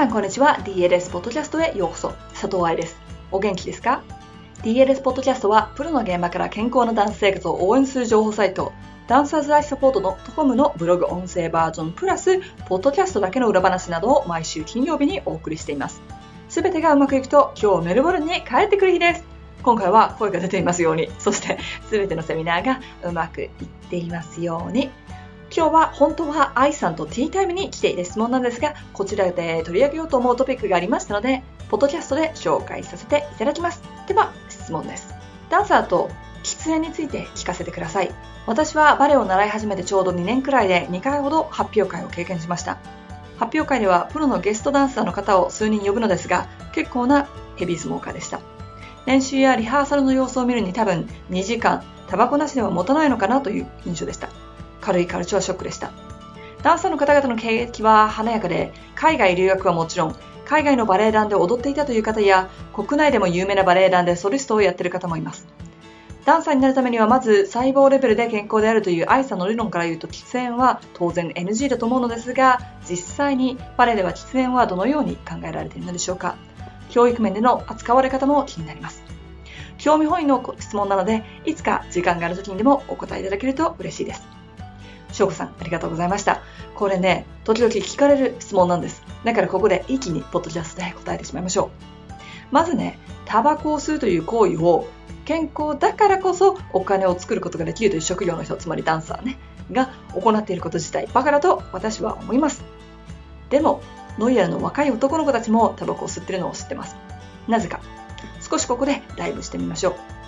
さんこんにちは。DLS ポッドキャストへようこそ。佐藤愛です。お元気ですか？DLS ポッドキャストはプロの現場から健康なダンス生活を応援する情報サイト。ダンサーズライフサポートのトコムのブログ音声バージョンプラスポッドキャストだけの裏話などを毎週金曜日にお送りしています。すべてがうまくいくと今日メルボルンに帰ってくる日です。今回は声が出ていますように。そしてすべてのセミナーがうまくいっていますように。今日は本当は愛さんとティータイムに来ている質問なんですが、こちらで取り上げようと思うトピックがありましたので、ポッドキャストで紹介させていただきます。では、質問です。ダンサーと喫煙について聞かせてください。私はバレエを習い始めてちょうど2年くらいで2回ほど発表会を経験しました。発表会ではプロのゲストダンサーの方を数人呼ぶのですが、結構なヘビースモーカーでした。練習やリハーサルの様子を見るに多分2時間、タバコなしでは持たないのかなという印象でした。軽いカルチャーショックでした。ダンサーの方々の経歴は華やかで、海外留学はもちろん、海外のバレエ団で踊っていたという方や、国内でも有名なバレエ団でソリストをやっている方もいます。ダンサーになるためにはまず細胞レベルで健康であるという愛さんの理論から言うと喫煙は当然 NG だと思うのですが実際にバレエでは喫煙はどのように考えられているのでしょうか教育面での扱われ方も気になります興味本位の質問なのでいつか時間がある時にでもお答えいただけると嬉しいです翔子さん、ありがとうございました。これね、時々聞かれる質問なんです。だからここで一気にポッドキャストで答えてしまいましょう。まずね、タバコを吸うという行為を健康だからこそお金を作ることができるという職業の人、つまりダンサーね、が行っていること自体バカだと私は思います。でも、ノイヤルの若い男の子たちもタバコを吸ってるのを知ってます。なぜか。少しここでダイブしてみましょう。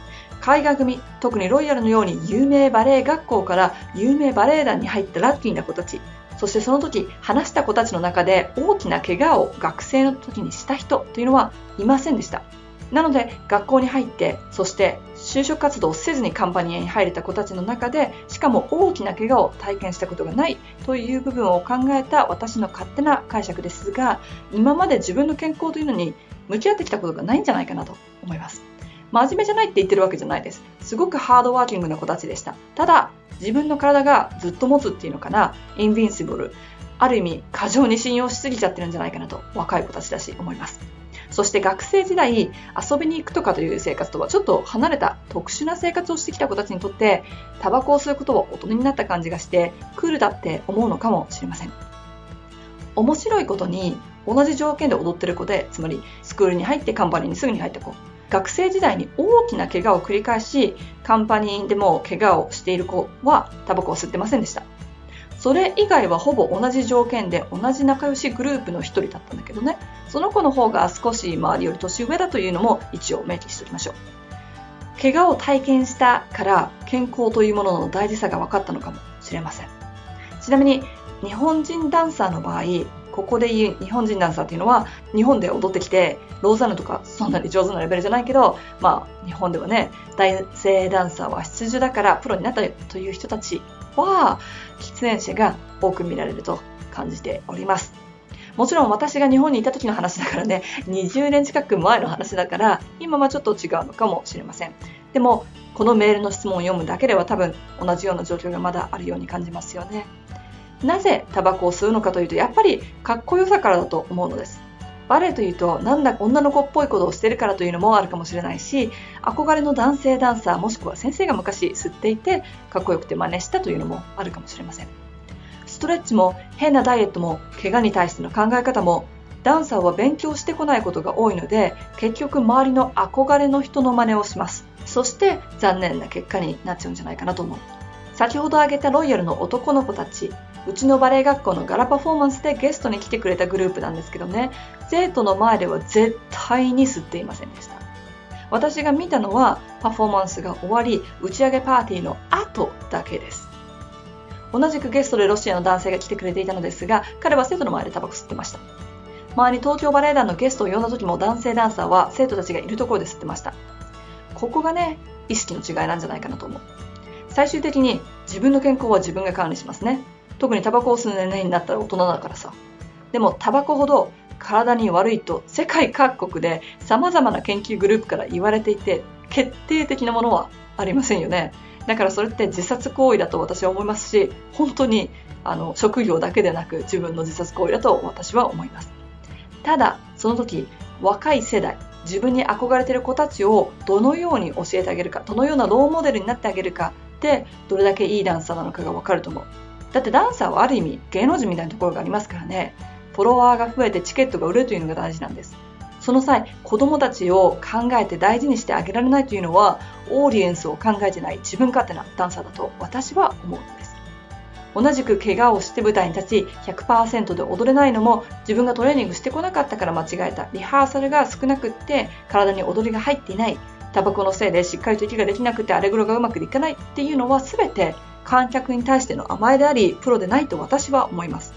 海外組、特にロイヤルのように有名バレエ学校から有名バレエ団に入ったラッキーな子たち、そしてその時話した子たちの中で大きな怪我を学生の時にした人というのはいませんでした。なので学校に入ってそして就職活動をせずにカンパニーに入れた子たちの中でしかも大きな怪我を体験したことがないという部分を考えた私の勝手な解釈ですが今まで自分の健康というのに向き合ってきたことがないんじゃないかなと思います。真面目じゃないって言ってるわけじゃないです。すごくハードワーキングな子たちでした。ただ、自分の体がずっと持つっていうのかな、インビンシブル。ある意味、過剰に信用しすぎちゃってるんじゃないかなと、若い子たちだし思います。そして学生時代、遊びに行くとかという生活とはちょっと離れた特殊な生活をしてきた子たちにとって、タバコを吸うことは大人になった感じがして、クールだって思うのかもしれません。面白いことに、同じ条件で踊ってる子で、つまりスクールに入ってカンパニーにすぐに入った子、学生時代に大きな怪我を繰り返し、カンパニーでも怪我をしている子はタバコを吸ってませんでした。それ以外はほぼ同じ条件で同じ仲良しグループの一人だったんだけどね、その子の方が少し周りより年上だというのも一応明記しておきましょう。怪我を体験したから健康というものの大事さが分かったのかもしれません。ちなみに日本人ダンサーの場合、ここで言う日本人ダンサーっていうのは日本で踊ってきてローザンヌとかそんなに上手なレベルじゃないけどまあ日本ではね男性ダンサーは必需だからプロになったという人たちは喫煙者が多く見られると感じております。もちろん私が日本にいた時の話だからね20年近く前の話だから今はちょっと違うのかもしれません。でもこのメールの質問を読むだけでは多分同じような状況がまだあるように感じますよね。なぜタバコを吸うのかというとやっぱりかっこよさからだと思うのです。バレエというとなんだ女の子っぽいことをしてるからというのもあるかもしれないし憧れの男性ダンサーもしくは先生が昔吸っていてかっこよくて真似したというのもあるかもしれません。ストレッチも変なダイエットも怪我に対しての考え方もダンサーは勉強してこないことが多いので結局周りの憧れの人の真似をします。そして残念な結果になっちゃうんじゃないかなと思う。先ほど挙げたロイヤルの男の子たち。うちのバレエ学校のガラパフォーマンスでゲストに来てくれたグループなんですけどね、生徒の前では絶対に吸っていませんでした。私が見たのはパフォーマンスが終わり、打ち上げパーティーの後だけです。同じくゲストでロシアの男性が来てくれていたのですが、彼は生徒の前でタバコ吸ってました。周りに東京バレエ団のゲストを呼んだ時も男性ダンサーは生徒たちがいるところで吸ってました。ここがね、意識の違いなんじゃないかなと思う。最終的に自分の健康は自分が管理しますね。特にタバコを吸う年齢になったら大人だからさ。でもタバコほど体に悪いと世界各国で様々な研究グループから言われていて決定的なものはありませんよね。だからそれって自殺行為だと私は思いますし、本当にあの職業だけでなく自分の自殺行為だと私は思います。ただ、その時、若い世代、自分に憧れている子たちをどのように教えてあげるか、どのようなローモデルになってあげるかで、どれだけいいダンサーなのかがわかると思う。だってダンサーはある意味芸能人みたいなところがありますからね。フォロワーが増えてチケットが売れるというのが大事なんです。その際、子供たちを考えて大事にしてあげられないというのは、オーディエンスを考えてない自分勝手なダンサーだと私は思うのです。同じく怪我をして舞台に立ち100%で踊れないのも自分がトレーニングしてこなかったから間違えたリハーサルが少なくって体に踊りが入っていないタバコのせいでしっかりと息ができなくてアレグロがうまくいかないっていうのは全て観客に対しての甘えでありプロでないと私は思います。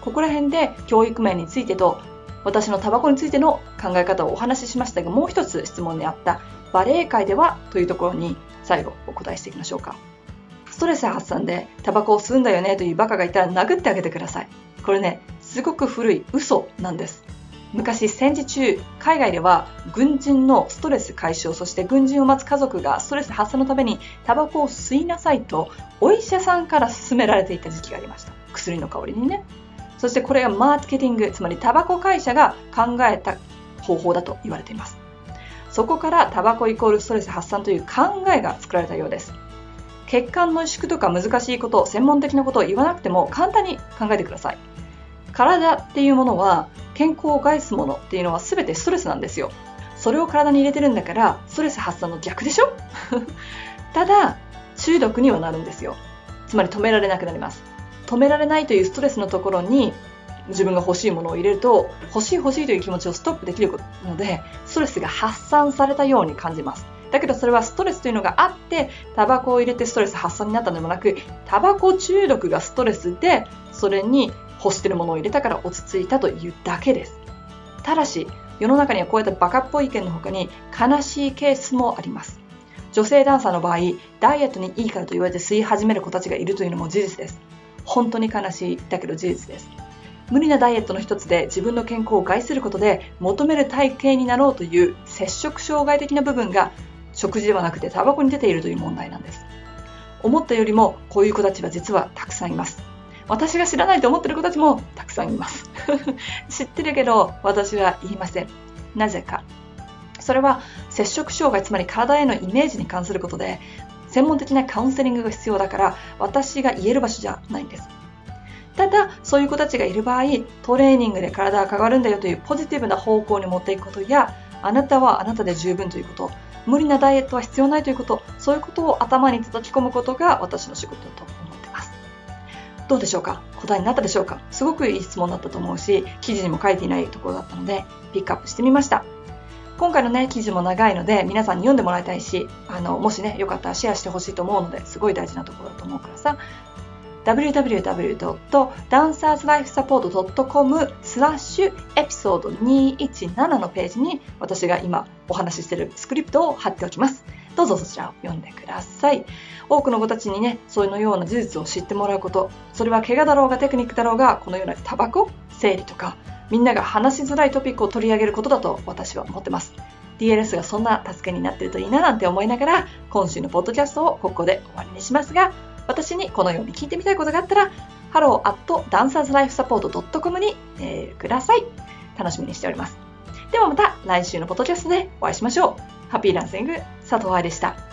ここら辺で教育面についてと私のタバコについての考え方をお話ししましたがもう一つ質問にあったバレエ界ではというところに最後お答えしていきましょうか。ストレス発散でタバコを吸うんだよねというバカがいたら殴ってあげてください。これねすごく古い嘘なんです。昔戦時中海外では軍人のストレス解消そして軍人を待つ家族がストレス発散のためにタバコを吸いなさいとお医者さんから勧められていた時期がありました薬の代わりにねそしてこれがマーケティング、つまりタバコ会社が考えた方法だと言われています。そこからタバコイコールストレス発散という考えが作られたようです。血管の萎縮とか難しいこと、専門的なことを言わなくても簡単に考えてください。体っていうものは健康を害すものっていうのは全てストレスなんですよ。それを体に入れてるんだからストレス発散の逆でしょ？ただ中毒にはなるんですよ。つまり止められなくなります。止められないというストレスのところに自分が欲しいものを入れると欲しい欲しいという気持ちをストップできるのでストレスが発散されたように感じますだけどそれはストレスというのがあってタバコを入れてストレス発散になったのでもなくタバコ中毒がストレスでそれに欲してるものを入れたから落ち着いたというだけです。ただし世の中にはこういったバカっぽい意見の他に悲しいケースもあります。女性ダンサーの場合ダイエットにいいからと言われて吸い始める子たちがいるというのも事実です。本当に悲しいだけど事実です。無理なダイエットの一つで自分の健康を害することで求める体型になろうという摂食障害的な部分が食事ではなくてタバコに出ているという問題なんです。思ったよりもこういう子たちは実はたくさんいます。私が知らないと思ってる子たちもたくさんいます。知ってるけど私は言いません。なぜか。それは摂食障害つまり体へのイメージに関することで専門的なカウンセリングが必要だから私が言える場所じゃないんです。ただそういう子たちがいる場合トレーニングで体が変わるんだよというポジティブな方向に持っていくことやあなたはあなたで十分ということ無理なダイエットは必要ないということそういうことを頭に叩き込むことが私の仕事だと思ってますどうでしょうか？答えになったでしょうか？すごくいい質問だったと思うし記事にも書いていないところだったのでピックアップしてみました。今回のね、記事も長いので、皆さんに読んでもらいたいし、あの、もしね、よかったらシェアしてほしいと思うので、すごい大事なところだと思うからさ、www.dancerslifesupport.com スラッシュエピソード217のページに私が今お話ししているスクリプトを貼っておきます。どうぞそちらを読んでください。多くの子たちにね、そういうような事実を知ってもらうこと、それは怪我だろうがテクニックだろうが、このようなタバコ、生理とか、みんなが話しづらいトピックを取り上げることだと私は思ってます。DLS がそんな助けになってるといいななんて思いながら、今週のポッドキャストをここで終わりにしますが、私にこのように聞いてみたいことがあったら、hello.dancerslifesupport.com にメールください。楽しみにしております。ではまた来週のポッドキャストでお会いしましょう。ハッピーランシング佐藤愛でした。